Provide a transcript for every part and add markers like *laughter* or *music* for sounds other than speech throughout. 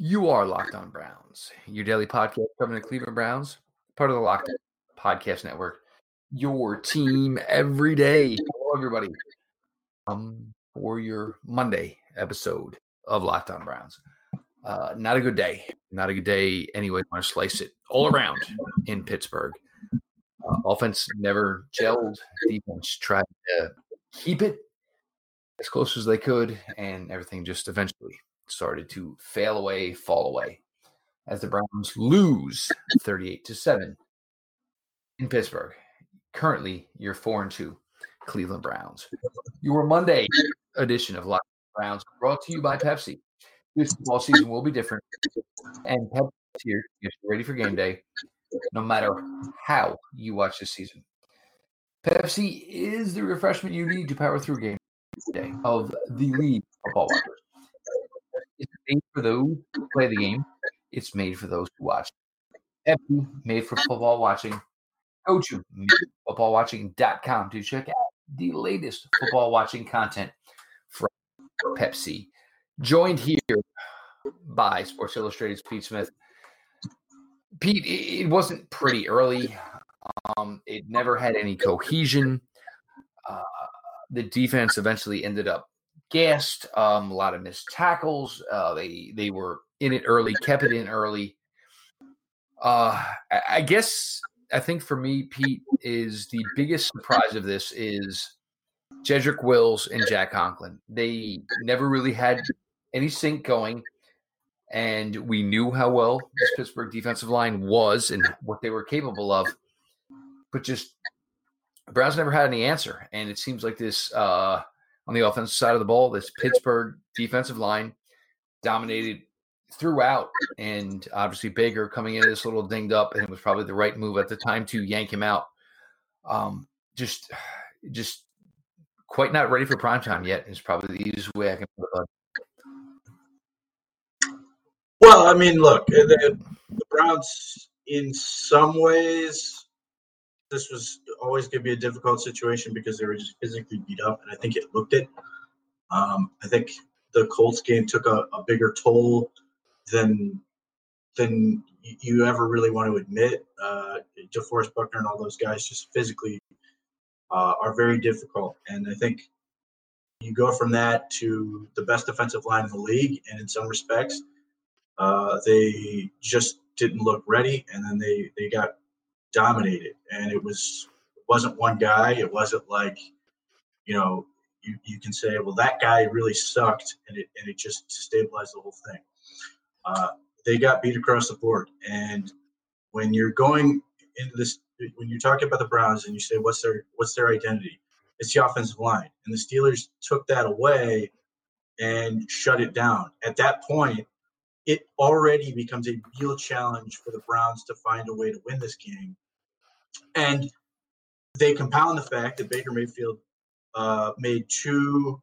You are Locked On Browns, your daily podcast covering the Cleveland Browns, part of the Locked On Podcast Network. Your team every day. Hello, everybody. Um, for your Monday episode of Locked On Browns. Uh, not a good day. Not a good day anyway. Want to slice it all around in Pittsburgh. Uh, offense never gelled. Defense tried to keep it as close as they could, and everything just eventually started to fail away, fall away, as the Browns lose 38 to 7 in Pittsburgh. Currently, you're 4 and 2 Cleveland Browns. Your Monday edition of Locked Browns brought to you by Pepsi. This football season will be different, and Pepsi here ready for game day, no matter how you watch this season. Pepsi is the refreshment you need to power through game day of the league football watchers. It's made for those who play the game. It's made for those who watch. Pepsi, made for football watching. Go to footballwatching.com to check out the latest football watching content from Pepsi. Joined here by Sports Illustrated's Pete Smith. Pete, it wasn't pretty early. Um, it never had any cohesion. Uh, the defense eventually ended up gassed. Um, a lot of missed tackles. Uh, they they were in it early, kept it in early. Uh, I, guess I think for me, Pete is the biggest surprise of this is Jedrick Wills and Jack Conklin. They never really had any sync going, and we knew how well this Pittsburgh defensive line was and what they were capable of, but just Browns never had any answer. And it seems like this uh, on the offensive side of the ball, this Pittsburgh defensive line dominated throughout. And obviously Baker coming in this little dinged up, and it was probably the right move at the time to yank him out. Um, just, *sighs* just quite not ready for prime time yet. Is probably the easiest way I can put it. Well, I mean, look, the, the Browns, in some ways, this was always going to be a difficult situation because they were just physically beat up, and I think it looked it. Um, I think the Colts game took a, a bigger toll than than you ever really want to admit. Uh, DeForest Buckner and all those guys just physically uh, are very difficult, and I think you go from that to the best defensive line in the league, and in some respects, uh, they just didn't look ready, and then they they got dominated, and it was it wasn't one guy. It wasn't like you know you, you can say, well, that guy really sucked, and it and it just stabilized the whole thing. Uh, they got beat across the board, and when you're going into this, when you're talking about the Browns, and you say, what's their what's their identity? It's the offensive line, and the Steelers took that away and shut it down. At that point, it already becomes a real challenge for the Browns to find a way to win this game. And they compound the fact that Baker Mayfield uh, made two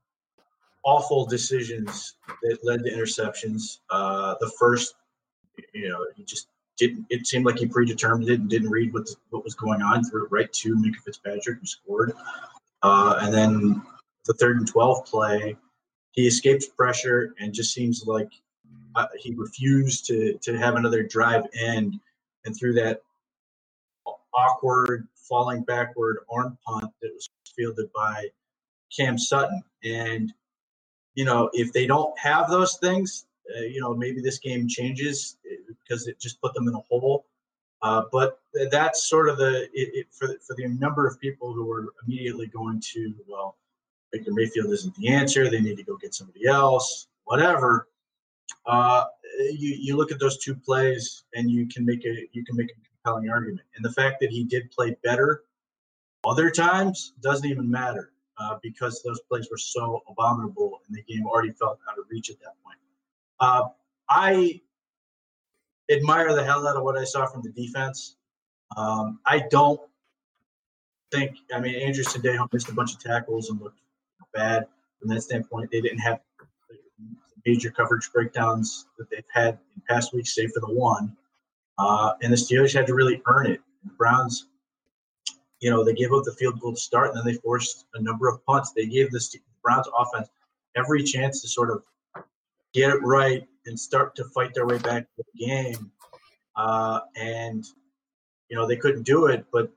awful decisions that led to interceptions. Uh, the first, you know, he just didn't. It seemed like he predetermined it and didn't read what what was going on. Threw it right to Minkah Fitzpatrick, who scored. Uh, and then the third and twelve play, he escapes pressure and just seems like uh, he refused to to have another drive end, and through that awkward falling backward arm punt that was fielded by Cam Sutton. And you know, if they don't have those things, uh, you know, maybe this game changes because uh, it just put them in a hole. Uh, but that's sort of the it, it, for the, for the number of people who are immediately going to well, Baker Mayfield isn't the answer. They need to go get somebody else, whatever uh, you you look at those two plays and you can make a you can make a compelling argument. And the fact that he did play better other times doesn't even matter uh, because those plays were so abominable and the game already felt out of reach at that point. Uh, I admire the hell out of what I saw from the defense. Um, I don't think, I mean, Andrew Sendejo missed a bunch of tackles and looked bad from that standpoint. They didn't have major coverage breakdowns that they've had in past weeks, save for the one. Uh, and the Steelers had to really earn it. The Browns, you know, they gave up the field goal to start, and then they forced a number of punts. They gave the Browns offense every chance to sort of get it right, and start to fight their way back to the game. Uh, and you know they couldn't do it, but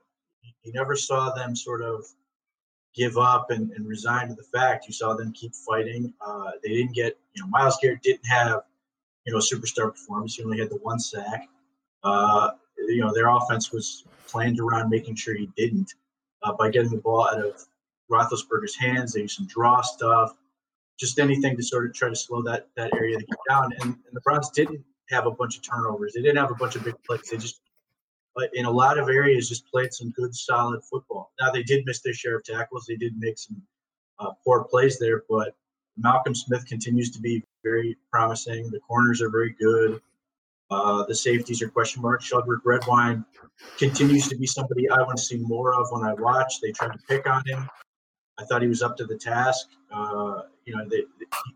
you never saw them sort of give up and, and resign to the fact. You saw them keep fighting. Uh, they didn't get, you know, Myles Garrett didn't have, you know, superstar performance. He only had the one sack. Uh, you know, their offense was planned around making sure he didn't uh, by getting the ball out of Roethlisberger's hands. They used some draw stuff, just anything to sort of try to slow that that area to get down. And, and the Browns didn't have a bunch of turnovers. They didn't have a bunch of big plays. They just but in a lot of areas just played some good solid football. Now they did miss their share of tackles. They did make some uh, poor plays there, but Malcolm Smith continues to be very promising. The corners are very good. Uh, the safeties are question mark. Sheldrick Redwine continues to be somebody I want to see more of when I watch. They tried to pick on him. I thought he was up to the task. Uh, you know, they,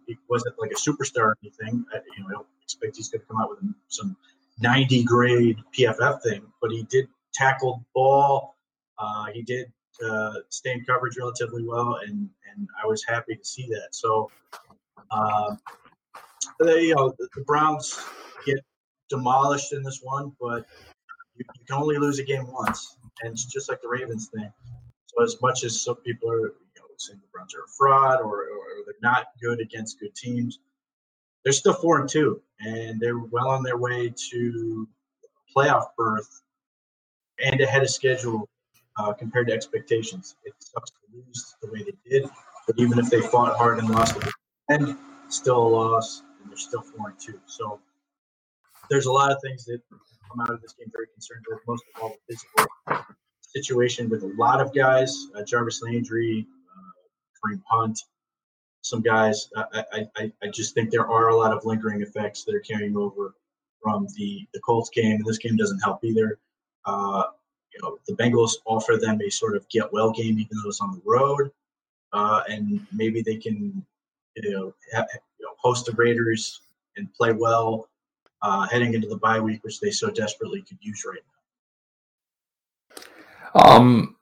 he wasn't like a superstar or anything. I, you know, I don't expect he's going to come out with some 90 grade PFF thing, but he did tackle ball. Uh, he did uh, stay in coverage relatively well, and and I was happy to see that. So, uh, they, you know, the, the, Browns get demolished in this one, but you, you, can only lose a game once, and it's just like the Ravens thing. So, as much as some people are you know, saying the Browns are a fraud or, or, they're not good against good teams, they're still four and two, and they're well on their way to playoff berth and ahead of schedule uh, compared to expectations. It sucks to lose the way they did, but even if they fought hard and lost end, still a loss, and they're still four and two. So there's a lot of things that come out of this game very concerned with. Most of all, the physical situation with a lot of guys. Uh, Jarvis Landry, uh, Kareem Hunt, some guys. I, I, I just think there are a lot of lingering effects that are carrying over from the, the Colts game, and this game doesn't help either. Uh, you know, the Bengals offer them a sort of get well game, even though it's on the road, uh, and maybe they can, you know, have, you know, host the Raiders and play well uh, heading into the bye week, which they so desperately could use right now. Um,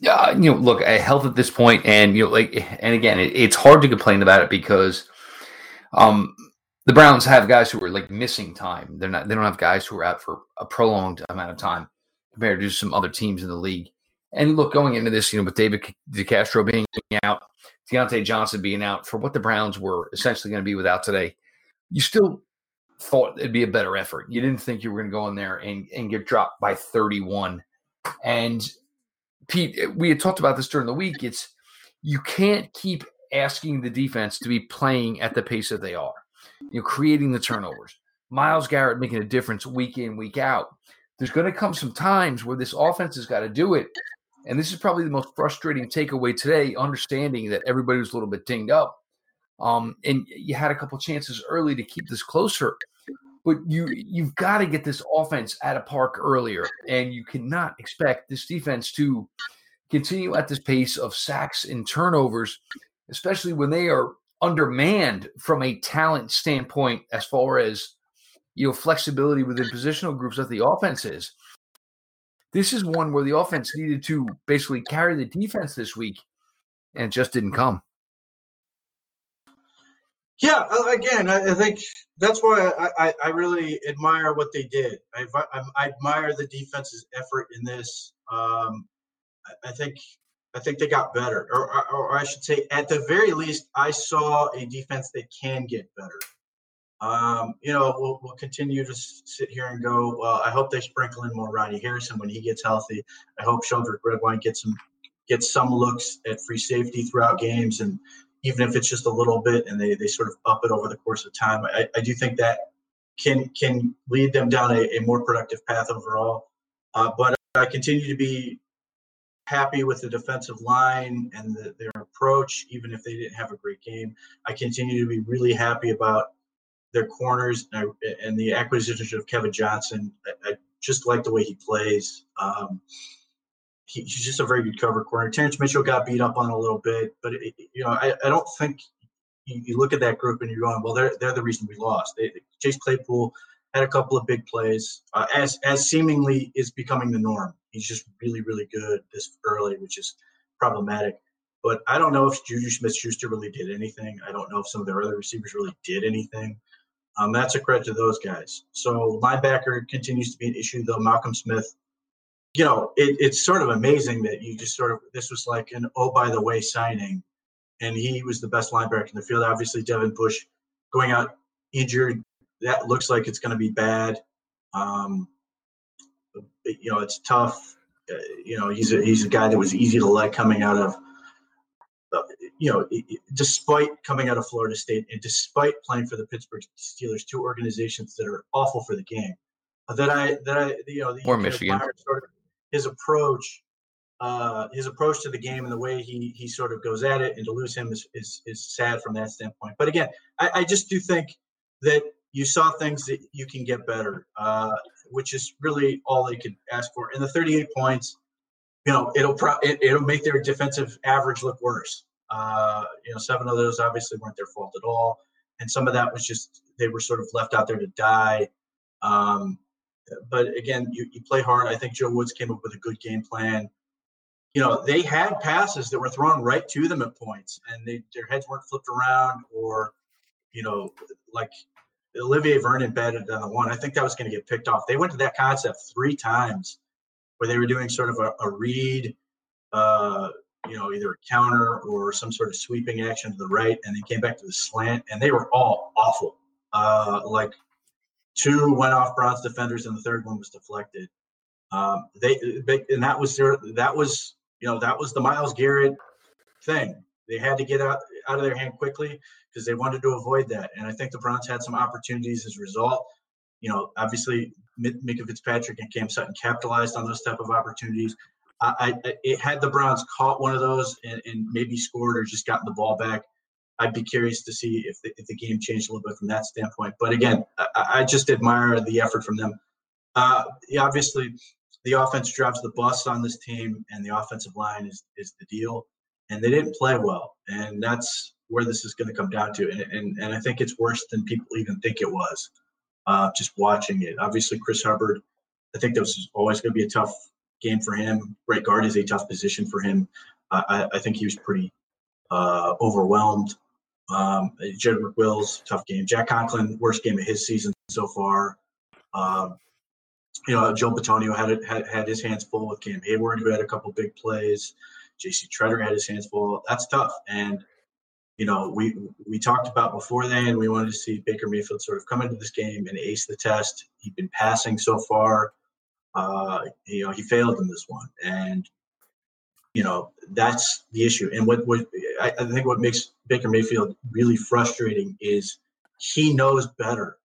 yeah, you know, look, at health at this point, and you know, like, and again, it, it's hard to complain about it because, um, the Browns have guys who are like missing time. They're not. They don't have guys who are out for a prolonged amount of time compared to some other teams in the league. And look, going into this, you know, with David DeCastro being out, Diontae Johnson being out for what the Browns were essentially going to be without today, you still thought it'd be a better effort. You didn't think you were going to go in there and, and get dropped by 31. And Pete, we had talked about this during the week. It's you can't keep asking the defense to be playing at the pace that they are. You're creating the turnovers. Myles Garrett making a difference week in, week out. There's going to come some times where this offense has got to do it. And this is probably the most frustrating takeaway today, understanding that everybody was a little bit dinged up. Um, and you had a couple chances early to keep this closer. But you you've got to get this offense at a park earlier, and you cannot expect this defense to continue at this pace of sacks and turnovers, especially when they are undermanned from a talent standpoint as far as you know flexibility within positional groups that the offense is. This is one where the offense needed to basically carry the defense this week, and it just didn't come. Yeah, again, I, think that's why I, I, really admire what they did. I, I, admire the defense's effort in this. Um, I think I think they got better, or, or, I should say, at the very least, I saw a defense that can get better. Um, you know, we'll, we'll continue to sit here and go. Well, I hope they sprinkle in more Ronnie Harrison when he gets healthy. I hope Sheldrick Redwine gets some gets some looks at free safety throughout games and even if it's just a little bit and they, they sort of up it over the course of time. I, I do think that can can lead them down a, a more productive path overall. Uh, but I continue to be happy with the defensive line and the, their approach, even if they didn't have a great game. I continue to be really happy about their corners and, and the acquisition of Kevin Johnson. I, I, just like the way he plays. Um, he, he's just a very good cover corner. Terrance Mitchell got beat up on a little bit, but it, you know, I, I don't think you, you, look at that group and you're going, well, they're they're the reason we lost. They, Chase Claypool had a couple of big plays, uh, as as seemingly is becoming the norm. He's just really really good this early, which is problematic. But I don't know if Juju Smith Schuster really did anything. I don't know if some of their other receivers really did anything. Um, that's a credit to those guys. So linebacker continues to be an issue, though. Malcolm Smith, you know, it, it's sort of amazing that you just sort of this was like an oh by the way signing, and he was the best linebacker in the field. Obviously, Devin Bush going out injured. That looks like it's going to be bad. Um, you know, it's tough. Uh, you know, he's a he's a guy that was easy to like coming out of you know, despite coming out of Florida State and despite playing for the Pittsburgh Steelers, two organizations that are awful for the game, uh, that I that I you know the, or Michigan sort of his approach, uh, his approach to the game and the way he he sort of goes at it, and to lose him is is, is sad from that standpoint. But again, I, I just do think that you saw things that you can get better, uh, which is really all they could ask for. And the 38 points, you know, it'll pro- it, will make their defensive average look worse. Uh, you know, seven of those obviously weren't their fault at all, and some of that was just they were sort of left out there to die. Um, but again, you, you play hard. I think Joe Woods came up with a good game plan. You know, they had passes that were thrown right to them at points, and they, their heads weren't flipped around, or you know, like Olivier Vernon batted on the one. I think that was going to get picked off. They went to that concept three times, where they were doing sort of a, a read, uh, you know, either a counter or some sort of sweeping action to the right, and they came back to the slant, and they were all awful. Uh, like two went off Browns defenders, and the third one was deflected. Um, they, and that was their that was you know that was the Myles Garrett thing. They had to get out out of their hand quickly because they wanted to avoid that. And I think the Browns had some opportunities as a result. You know, obviously Minkah Fitzpatrick and Cam Sutton capitalized on those type of opportunities. I, I it had the Browns caught one of those and, and, maybe scored or just gotten the ball back. I'd be curious to see if the, if the game changed a little bit from that standpoint. But again, I, I just admire the effort from them. Uh, yeah, obviously, the offense drives the bus on this team, and the offensive line is is the deal. And they didn't play well, and that's where this is going to come down to. And, and and I think it's worse than people even think it was. Uh, just watching it, obviously, Chris Hubbard. I think that was always going to be a tough game for him. Right guard is a tough position for him. Uh, I, I, think he was pretty uh, overwhelmed. Um, Jedrick Wills, tough game. Jack Conklin, worst game of his season so far. Um, you know, Joe Bitonio had, had had his hands full with Cam Heyward, who had a couple big plays. J.C. Tretter had his hands full. That's tough. And you know, we we talked about before then. We wanted to see Baker Mayfield sort of come into this game and ace the test. He'd been passing so far uh, you know, he failed in this one, and you know that's the issue. And what, what I, I think what makes Baker Mayfield really frustrating is he knows better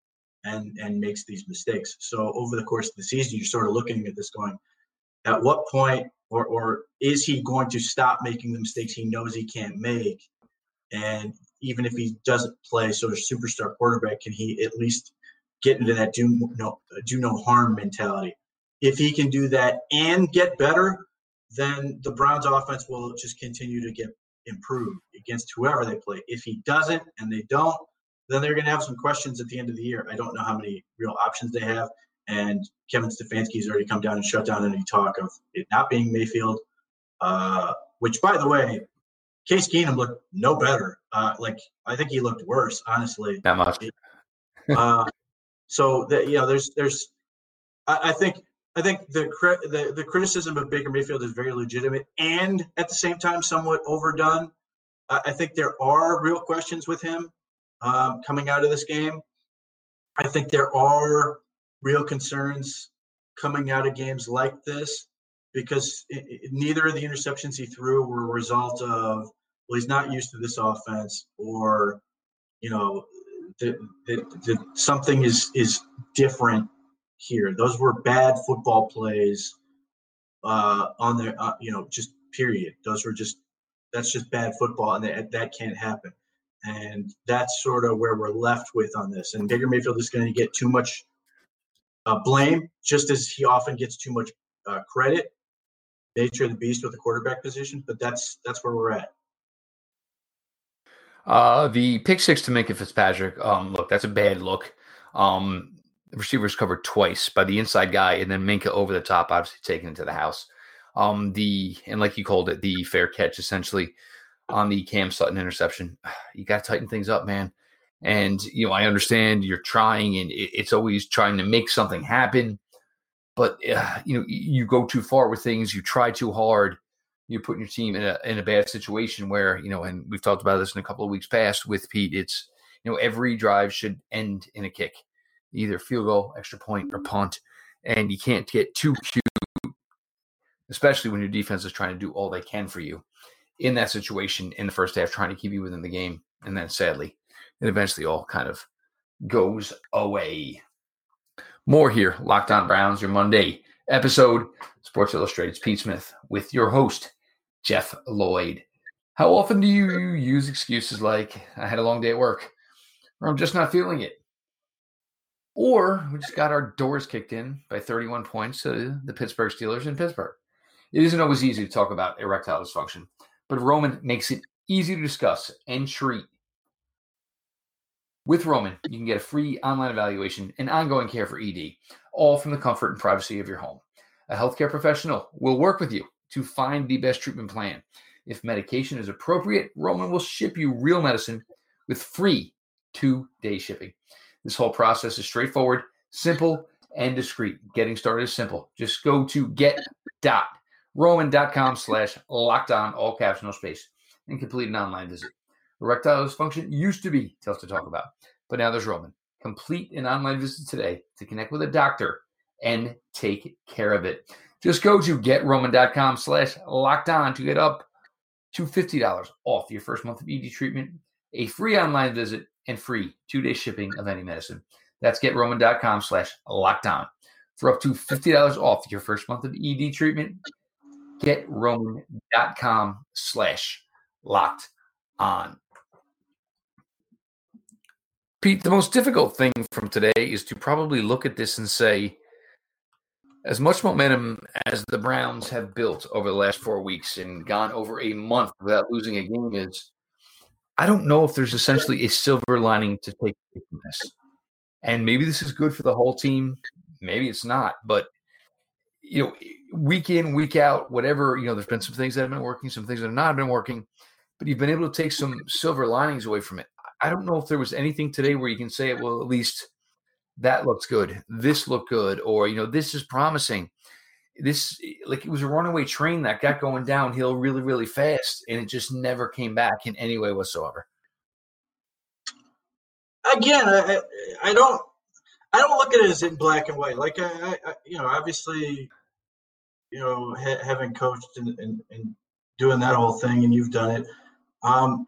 and and makes these mistakes. So over the course of the season, you're sort of looking at this going, at what point or or is he going to stop making the mistakes he knows he can't make? And even if he doesn't play sort of superstar quarterback, can he at least get into that do no do no harm mentality? if he can do that and get better, then the Browns offense will just continue to get improved against whoever they play. If he doesn't and they don't, then they're going to have some questions at the end of the year. I don't know how many real options they have. And Kevin Stefanski's already come down and shut down any talk of it not being Mayfield, uh, which, by the way, Case Keenum looked no better. Uh, like I think he looked worse, honestly. That much. uh, so that you know, there's there's I, I think I think the, the the criticism of Baker Mayfield is very legitimate and at the same time somewhat overdone. I think there are real questions with him um, coming out of this game. I think there are real concerns coming out of games like this because it, it, neither of the interceptions he threw were a result of well he's not used to this offense or you know something is is different here. Those were bad football plays uh, on their, uh, you know, just period. Those were just that's just bad football, and that that can't happen. And that's sort of where we're left with on this. And Baker Mayfield is going to get too much uh, blame, just as he often gets too much uh, credit. Nature of the beast with the quarterback position, but that's that's where we're at. Uh, the pick six to Minkah Fitzpatrick. Um, look, that's a bad look. Um, receivers covered twice by the inside guy, and then Minkah over the top, obviously taken into the house. Um, the and like you called it, the fair catch essentially on the Cam Sutton interception. *sighs* You got to tighten things up, man. And you know, I understand you're trying, and it's always trying to make something happen. But uh, you know, you go too far with things. You try too hard. You're putting your team in a in a bad situation where you know, and we've talked about this in a couple of weeks past with Pete. It's you know, every drive should end in a kick, either field goal, extra point, or punt. And you can't get too cute, especially when your defense is trying to do all they can for you in that situation in the first half, trying to keep you within the game. And then sadly, it eventually all kind of goes away. More here, Locked On Browns, your Monday episode. Sports Illustrated's Pete Smith with your host, Jeff Lloyd. How often do you use excuses like, I had a long day at work, or I'm just not feeling it? Or we just got our doors kicked in by 31 points to the Pittsburgh Steelers in Pittsburgh. It isn't always easy to talk about erectile dysfunction, but Roman makes it easy to discuss and treat. With Roman, you can get a free online evaluation and ongoing care for ED, all from the comfort and privacy of your home. A healthcare professional will work with you to find the best treatment plan. If medication is appropriate, Roman will ship you real medicine with free two day shipping. This whole process is straightforward, simple, and discreet. Getting started is simple. Just go to get.roman.com slash locked on, all caps, no space, and complete an online visit. Erectile dysfunction used to be tough to talk about, but now there's Roman. Complete an online visit today to connect with a doctor and take care of it. Just go to getroman.com slash locked on to get up to $50 off your first month of ED treatment, a free online visit, and free two-day shipping of any medicine. That's getroman.com slash locked on. For up to $50 off your first month of ED treatment, getroman.com slash locked on. Pete, the most difficult thing from today is to probably look at this and say, as much momentum as the Browns have built over the last four weeks and gone over a month without losing a game is, I don't know if there's essentially a silver lining to take from this. And maybe this is good for the whole team. Maybe it's not. But, you know, week in, week out, whatever, you know, there's been some things that have been working, some things that have not been working, but you've been able to take some silver linings away from it. I don't know if there was anything today where you can say, well, at least that looks good. This looked good. Or, you know, this is promising. This, like, it was a runaway train that got going downhill really, really fast. And it just never came back in any way whatsoever. Again, I, I don't. I don't look at it as in black and white. Like I, I you know, obviously, you know, ha- having coached and, and, and doing that whole thing, and you've done it um,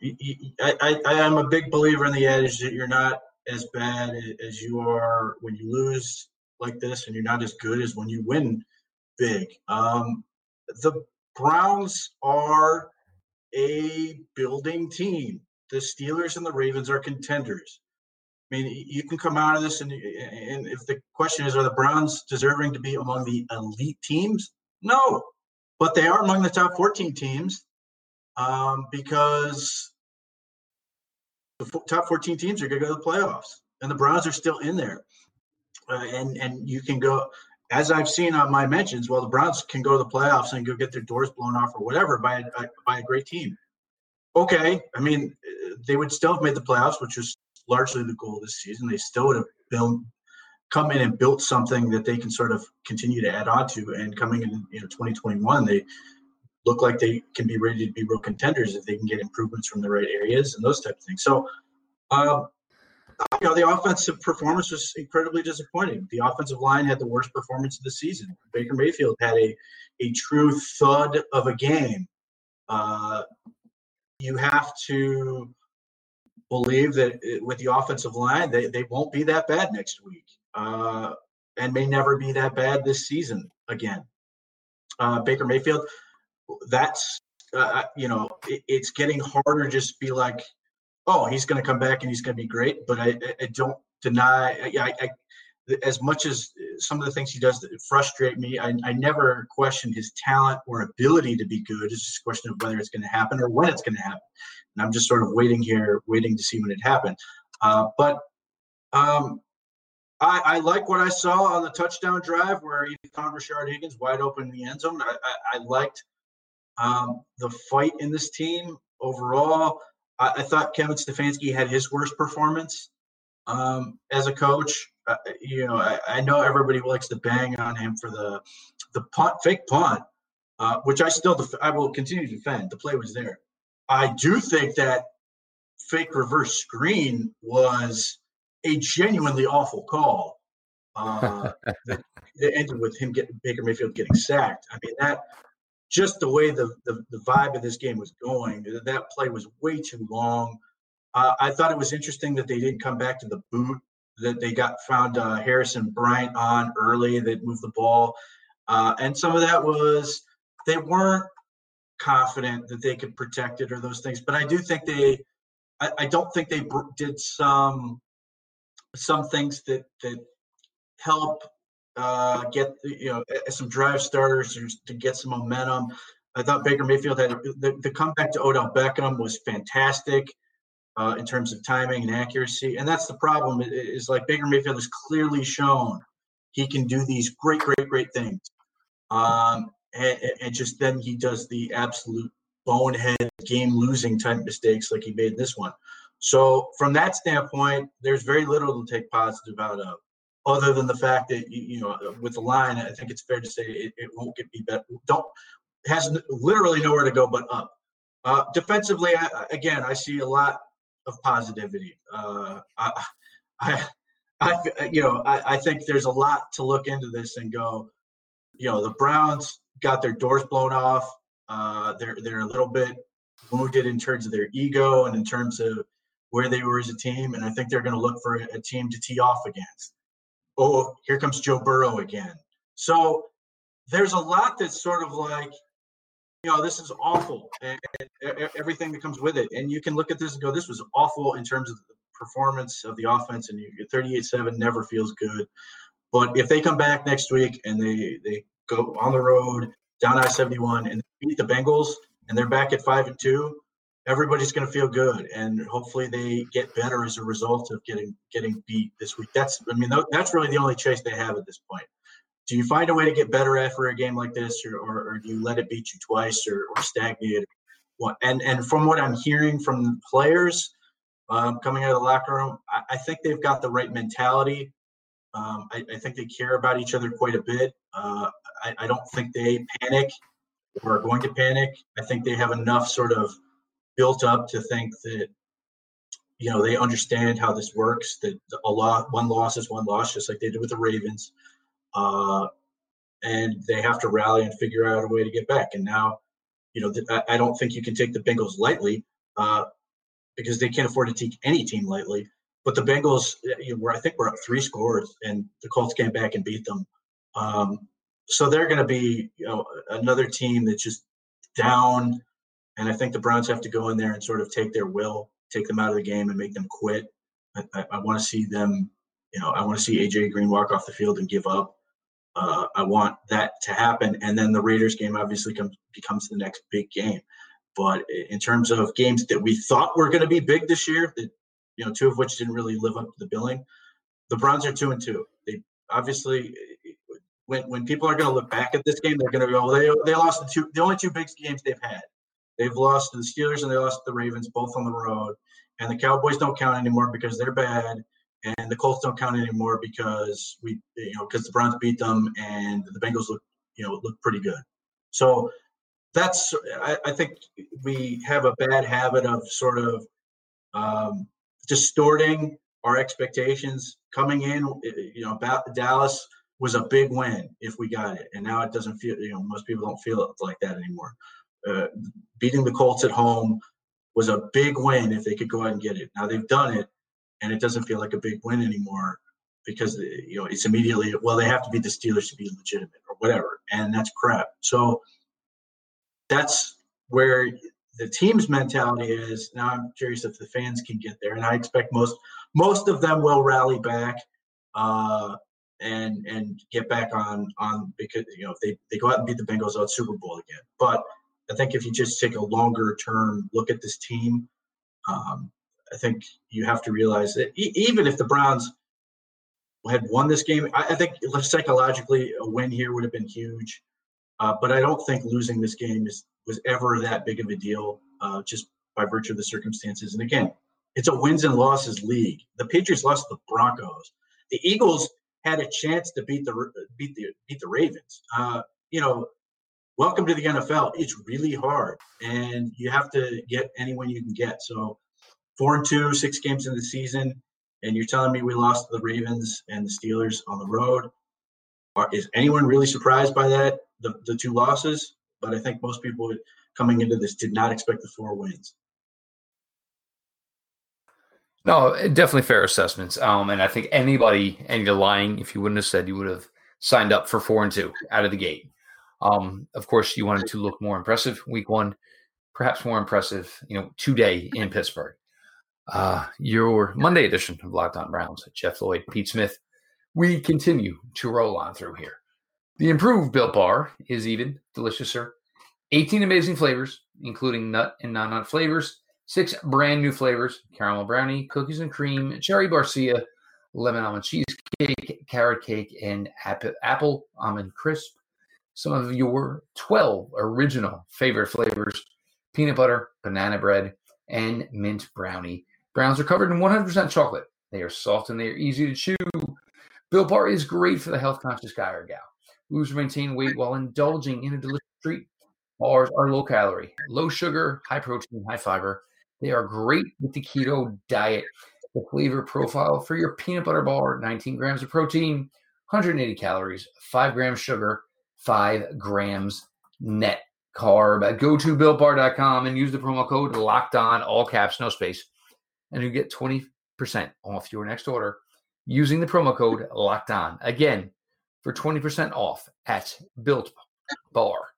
I, I, I am a big believer in the adage that you're not as bad as you are when you lose like this, and you're not as good as when you win big. Um, the Browns are a building team. The Steelers and the Ravens are contenders. I mean, you can come out of this, and, and if the question is, are the Browns deserving to be among the elite teams? No, but they are among the top 14 teams um, because the top 14 teams are going to go to the playoffs, and the Browns are still in there. Uh, and and you can go, as I've seen on my mentions. Well, the Browns can go to the playoffs and go get their doors blown off or whatever by a, by a great team. Okay, I mean they would still have made the playoffs, which was largely the goal this season. They still would have built, come in and built something that they can sort of continue to add on to. And coming in, you know, 2021, they look like they can be ready to be real contenders if they can get improvements from the right areas and those type of things. So, um, you know, the offensive performance was incredibly disappointing. The offensive line had the worst performance of the season. Baker Mayfield had a a true thud of a game. Uh, you have to believe that with the offensive line, they, they won't be that bad next week uh, and may never be that bad this season again. Uh, Baker Mayfield, that's uh, uh, you know it, it's getting harder just to be like oh he's going to come back and he's going to be great but i, I don't deny I, I, as much as some of the things he does that frustrate me I, I never question his talent or ability to be good it's just a question of whether it's going to happen or when it's going to happen and i'm just sort of waiting here waiting to see when it happens uh, but um, I, I, like what I saw on the touchdown drive where he found Rashard Higgins wide open in the end zone. I, I, I liked um, the fight in this team overall. I, I thought Kevin Stefanski had his worst performance um, as a coach. Uh, you know, I, I, know everybody likes to bang on him for the the punt, fake punt, uh, which I still def- I will continue to defend. The play was there. I do think that fake reverse screen was a genuinely awful call. Uh, *laughs* that, that ended with him getting Baker Mayfield getting sacked. I mean that just the way the, the, the vibe of this game was going, that play was way too long. Uh, I thought it was interesting that they didn't come back to the boot that they got found uh, Harrison Bryant on early. They moved the ball, uh, and some of that was they weren't confident that they could protect it or those things. But I do think they, I, I don't think they br- did some some things that that help uh, get you know some drive starters to get some momentum. I thought Baker Mayfield had the, the comeback to Odell Beckham was fantastic uh, in terms of timing and accuracy, and that's the problem. Is like Baker Mayfield has clearly shown he can do these great, great, great things, um, and, and just then he does the absolute bonehead game losing type mistakes like he made this one. So from that standpoint, there's very little to take positive out of other than the fact that you know with the line, I think it's fair to say it, it won't get be better. Don't has literally nowhere to go but up. Uh, defensively, I, again, I see a lot of positivity. Uh, I, I, I, you know, I, I think there's a lot to look into this and go. You know, the Browns got their doors blown off. Uh, they're they're a little bit wounded in terms of their ego and in terms of where they were as a team, and I think they're going to look for a, a team to tee off against oh, here comes Joe Burrow again. So there's a lot that's sort of like, you know, this is awful and, everything that comes with it. And you can look at this and go, this was awful in terms of the performance of the offense, and you 38-7 never feels good. But if they come back next week and they they go on the road down I-71 and beat the Bengals and they're back at five and two, everybody's going to feel good, and hopefully they get better as a result of getting getting beat this week. That's I mean that's really the only chase they have at this point. Do you find a way to get better after a game like this, or, or, or do you let it beat you twice, or, or stagnate? What and and from what I'm hearing from players um, coming out of the locker room, I, I, think they've got the right mentality. Um, I, I, think they care about each other quite a bit. Uh, I, I don't think they panic or are going to panic. I think they have enough sort of built up to think that you know they understand how this works that a lot one loss is one loss just like they did with the ravens. Uh, and they have to rally and figure out a way to get back. And now you know i don't think you can take the bengals lightly uh, because they can't afford to take any team lightly. But the bengals you know, were i think we're up three scores and the colts came back and beat them. Um, so they're going to be you know another team that's just down and I think the Browns have to go in there and sort of take their will, take them out of the game, and make them quit. I, I, I want to see them, you know, I want to see AJ Green walk off the field and give up. Uh, I want that to happen, and then the Raiders game obviously comes becomes the next big game. But in terms of games that we thought were going to be big this year, that you know, two of which didn't really live up to the billing, the Browns are two and two. They obviously when when people are going to look back at this game, they're going to go, well, they they lost the two the only two big games they've had. They've lost to the Steelers and they lost to the Ravens, both on the road. And the Cowboys don't count anymore because they're bad, and the Colts don't count anymore because we, you know, because the Browns beat them and the Bengals look, you know, look pretty good. So that's, I, I think we have a bad habit of sort of um, distorting our expectations coming in. You know, about Dallas was a big win if we got it, and now it doesn't feel. You know, most people don't feel it like that anymore. Uh, beating the Colts at home was a big win if they could go out and get it. Now they've done it, and it doesn't feel like a big win anymore because you know it's immediately well they have to beat the Steelers to be legitimate or whatever, and that's crap. So that's where the team's mentality is. Now I'm curious if the fans can get there, and I expect most most of them will rally back. Uh, and and get back on on because you know if they, they go out and beat the Bengals out Super Bowl again. But I think if you just take a longer term look at this team, um, I think you have to realize that e- even if the Browns had won this game, I, I, think psychologically a win here would have been huge. Uh, but I don't think losing this game is was ever that big of a deal. Uh, just by virtue of the circumstances. And again, it's a wins and losses league. The Patriots lost the Broncos. The Eagles had a chance to beat the beat the beat the Ravens. Uh, you know, welcome to the NFL. It's really hard, and you have to get anyone you can get. So, four and two, six games in the season, and you're telling me we lost the Ravens and the Steelers on the road. Is anyone really surprised by that? The the two losses, but I think most people coming into this did not expect the four wins. No, definitely fair assessments. Um, and I think anybody, and you're lying if you wouldn't have said you would have signed up for four and two out of the gate. Um, of course, you wanted to look more impressive week one, perhaps more impressive, you know, today in *laughs* Pittsburgh. Uh, your Monday edition of Locked On Browns, Jeff Lloyd, Pete Smith. We continue to roll on through here. The improved Built Bar is even deliciouser. 18 amazing flavors, including nut and non nut flavors, six brand new flavors caramel brownie, cookies and cream, cherry barcia, lemon almond cheesecake, carrot cake, and apple almond crisp some of your 12 original favorite flavors peanut butter, banana bread, and mint brownie. Browns are covered in 100% chocolate. They are soft and they are easy to chew. Built Bar is great for the health conscious guy or gal who's maintain weight while indulging in a delicious treat. Bars are low calorie, low sugar, high protein, high fiber. They are great with the keto diet. The flavor profile for your peanut butter bar 19 grams of protein, 180 calories, 5 grams sugar, five grams net carb. Go to builtbar.com and use the promo code locked on, all caps, no space, and you get 20% off your next order using the promo code locked on. Again, for 20% off at builtbar.com.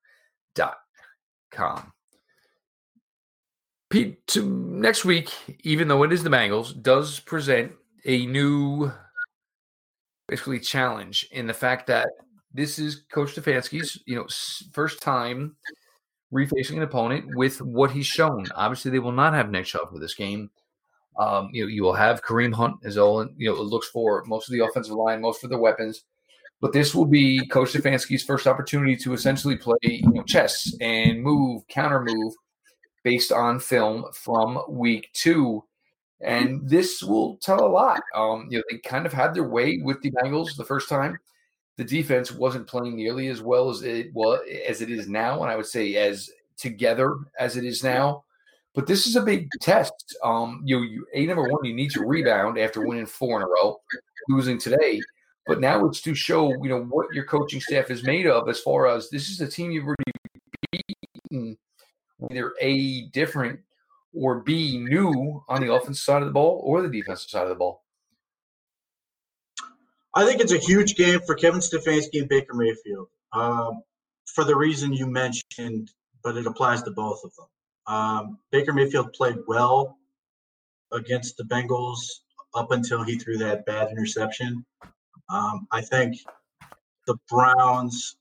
Pete, to next week, even though it is the Bengals, does present a new basically challenge in the fact that this is Coach Stefanski's, you know, first time refacing an opponent with what he's shown. Obviously, they will not have Nick Chubb for this game. Um, you know, you will have Kareem Hunt as all you know looks for most of the offensive line, most of the weapons. But this will be Coach Stefanski's first opportunity to essentially play you know, chess and move, counter move based on film from week two. And this will tell a lot. Um, you know, they kind of had their way with the Bengals the first time the defense wasn't playing nearly as well as it was as it is now, and I would say as together as it is now. But this is a big *laughs* test. Um, you, you a number one, you need to rebound after winning four in a row, losing today. But now it's to show you know what your coaching staff is made of as far as this is a team you've already beaten, either a different or b new on the offensive side of the ball or the defensive side of the ball. I think it's a huge game for Kevin Stefanski and Baker Mayfield um, for the reason you mentioned, but it applies to both of them. Um, Baker Mayfield played well against the Bengals up until he threw that bad interception. Um, I think the Browns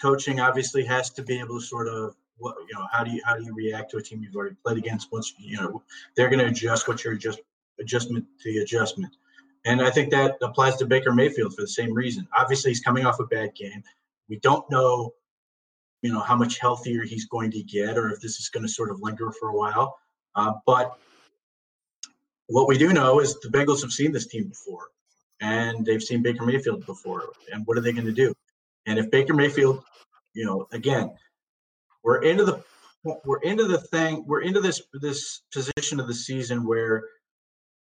coaching obviously has to be able to sort of what you know how do you how do you react to a team you've already played against once you know they're going to adjust what your adjust adjustment to the adjustment and I think that applies to Baker Mayfield for the same reason. Obviously, he's coming off a bad game. We don't know, you know, how much healthier he's going to get, or if this is going to sort of linger for a while. Uh, but what we do know is the Bengals have seen this team before, and they've seen Baker Mayfield before. And what are they going to do? And if Baker Mayfield, you know, again, we're into the we're into the thing we're into this this position of the season where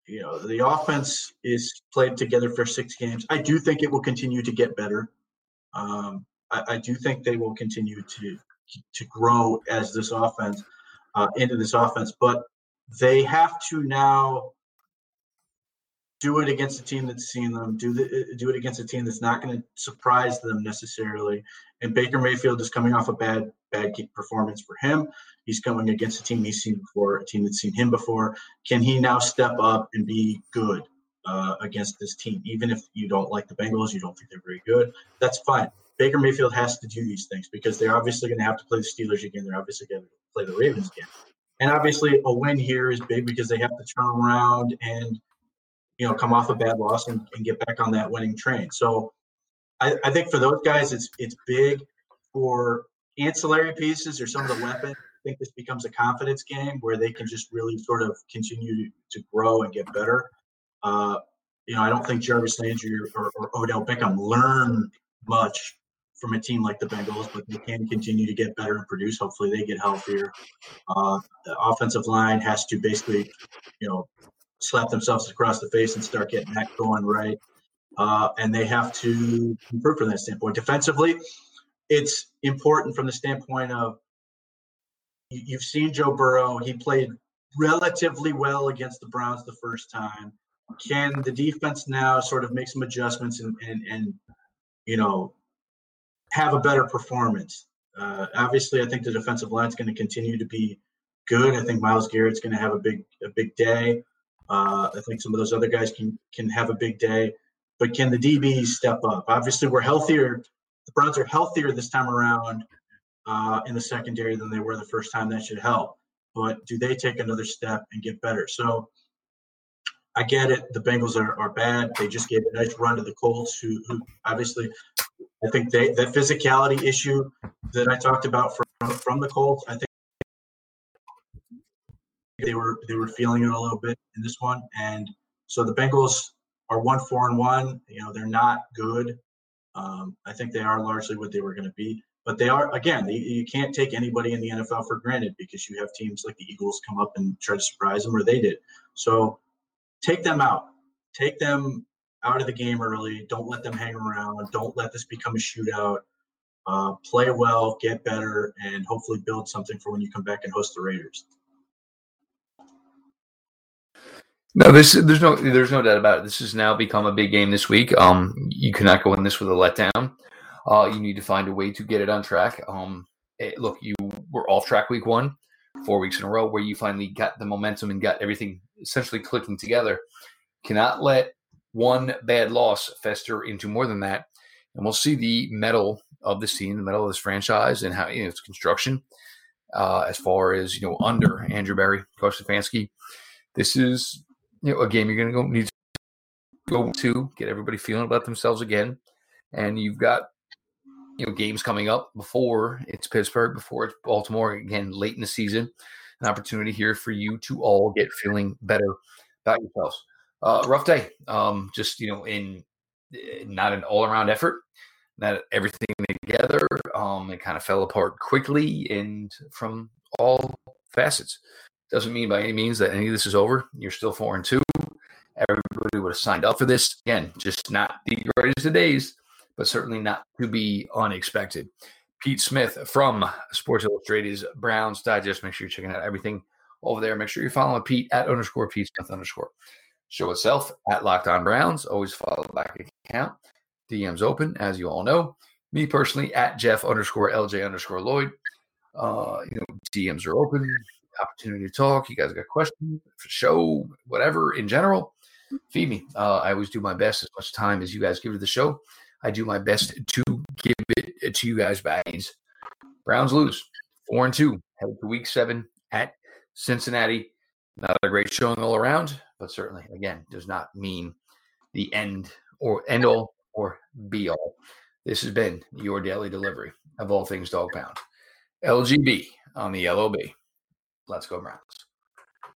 you know the offense is played together for six games. I do think it will continue to get better. Um, I, I, do think they will continue to to grow as this offense uh, into this offense, but they have to now do it against a team that's seen them. Do the, do it against a team that's not going to surprise them necessarily. And Baker Mayfield is coming off a bad bad performance for him. He's going against a team he's seen before, a team that's seen him before. Can he now step up and be good uh, against this team? Even if you don't like the Bengals, you don't think they're very good, that's fine. Baker Mayfield has to do these things because they're obviously going to have to play the Steelers again. They're obviously going to play the Ravens again. And obviously, a win here is big because they have to turn around and you know come off a bad loss and, and get back on that winning train. So I, I think for those guys, it's it's big for ancillary pieces or some of the weapons I think this becomes a confidence game where they can just really sort of continue to, to grow and get better. Uh, you know, I don't think Jarvis Landry or, or, Odell Beckham learn much from a team like the Bengals, but they can continue to get better and produce. Hopefully, they get healthier. Uh, the offensive line has to basically, you know, slap themselves across the face and start getting that going right. Uh, and they have to improve from that standpoint. Defensively, it's important from the standpoint of you've seen Joe Burrow. He played relatively well against the Browns the first time. Can the defense now sort of make some adjustments and and, and you know have a better performance? Uh, obviously, I think the defensive line is going to continue to be good. I think Myles Garrett's going to have a big a big day. Uh, I think some of those other guys can can have a big day, but can the DBs step up? Obviously, we're healthier. The Browns are healthier this time around uh, in the secondary than they were the first time. That should help. But do they take another step and get better? So I get it. The Bengals are, are bad. They just gave a nice run to the Colts, who, who obviously I think they that physicality issue that I talked about from from the Colts. I think they were they were feeling it a little bit in this one, and so the Bengals are one four and one. You know they're not good. Um, I think they are largely what they were going to be, but they are again. They, you can't take anybody in the NFL for granted because you have teams like the Eagles come up and try to surprise them, or they did. So take them out. Take them out of the game early. Don't let them hang around. Don't let this become a shootout. Uh, play well, get better, and hopefully build something for when you come back and host the Raiders. No, this there's no there's no doubt about it. This has now become a big game this week. Um, you cannot go in this with a letdown. Uh, you need to find a way to get it on track. Um, it, look, you were off track week one, four weeks in a row, where you finally got the momentum and got everything essentially clicking together. Cannot let one bad loss fester into more than that, and we'll see the mettle of this team, the mettle of this franchise, and how you know its construction. Uh, as far as you know, under Andrew Berry, Coach Stefanski, this is you know, a game you're going to go need to go to get everybody feeling about themselves again. And you've got you know games coming up before it's Pittsburgh, before it's Baltimore again late in the season. An opportunity here for you to all get feeling better about yourselves. Uh, rough day, um, just you know, in eh, not an all-around effort, not everything together. Um, it kind of fell apart quickly and from all facets. Doesn't mean by any means that any of this is over. You're still four and two. Everybody would have signed up for this. Again, just not the greatest of days, but certainly not to be unexpected. Pete Smith from Sports Illustrated's Browns Digest. Make sure you're checking out everything over there. Make sure you're following Pete at underscore Pete Smith underscore. Show itself at Locked On Browns. Always follow the back account. DMs open, as you all know. Me personally at Jeff underscore LJ underscore Lloyd. Uh, you know, DMs are open opportunity to talk, you guys got questions for show, whatever in general, feed me. Uh, I always do my best as much time as you guys give to the show. I do my best to give it to you guys by Browns lose four and two, headed to week seven at Cincinnati. Not a great showing all around, but certainly, again, does not mean the end or end all or be all. This has been your daily delivery of all things dog pound. LGB on the LOB. Let's go Browns.